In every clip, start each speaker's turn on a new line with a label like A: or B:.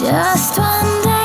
A: Just one day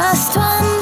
A: Just one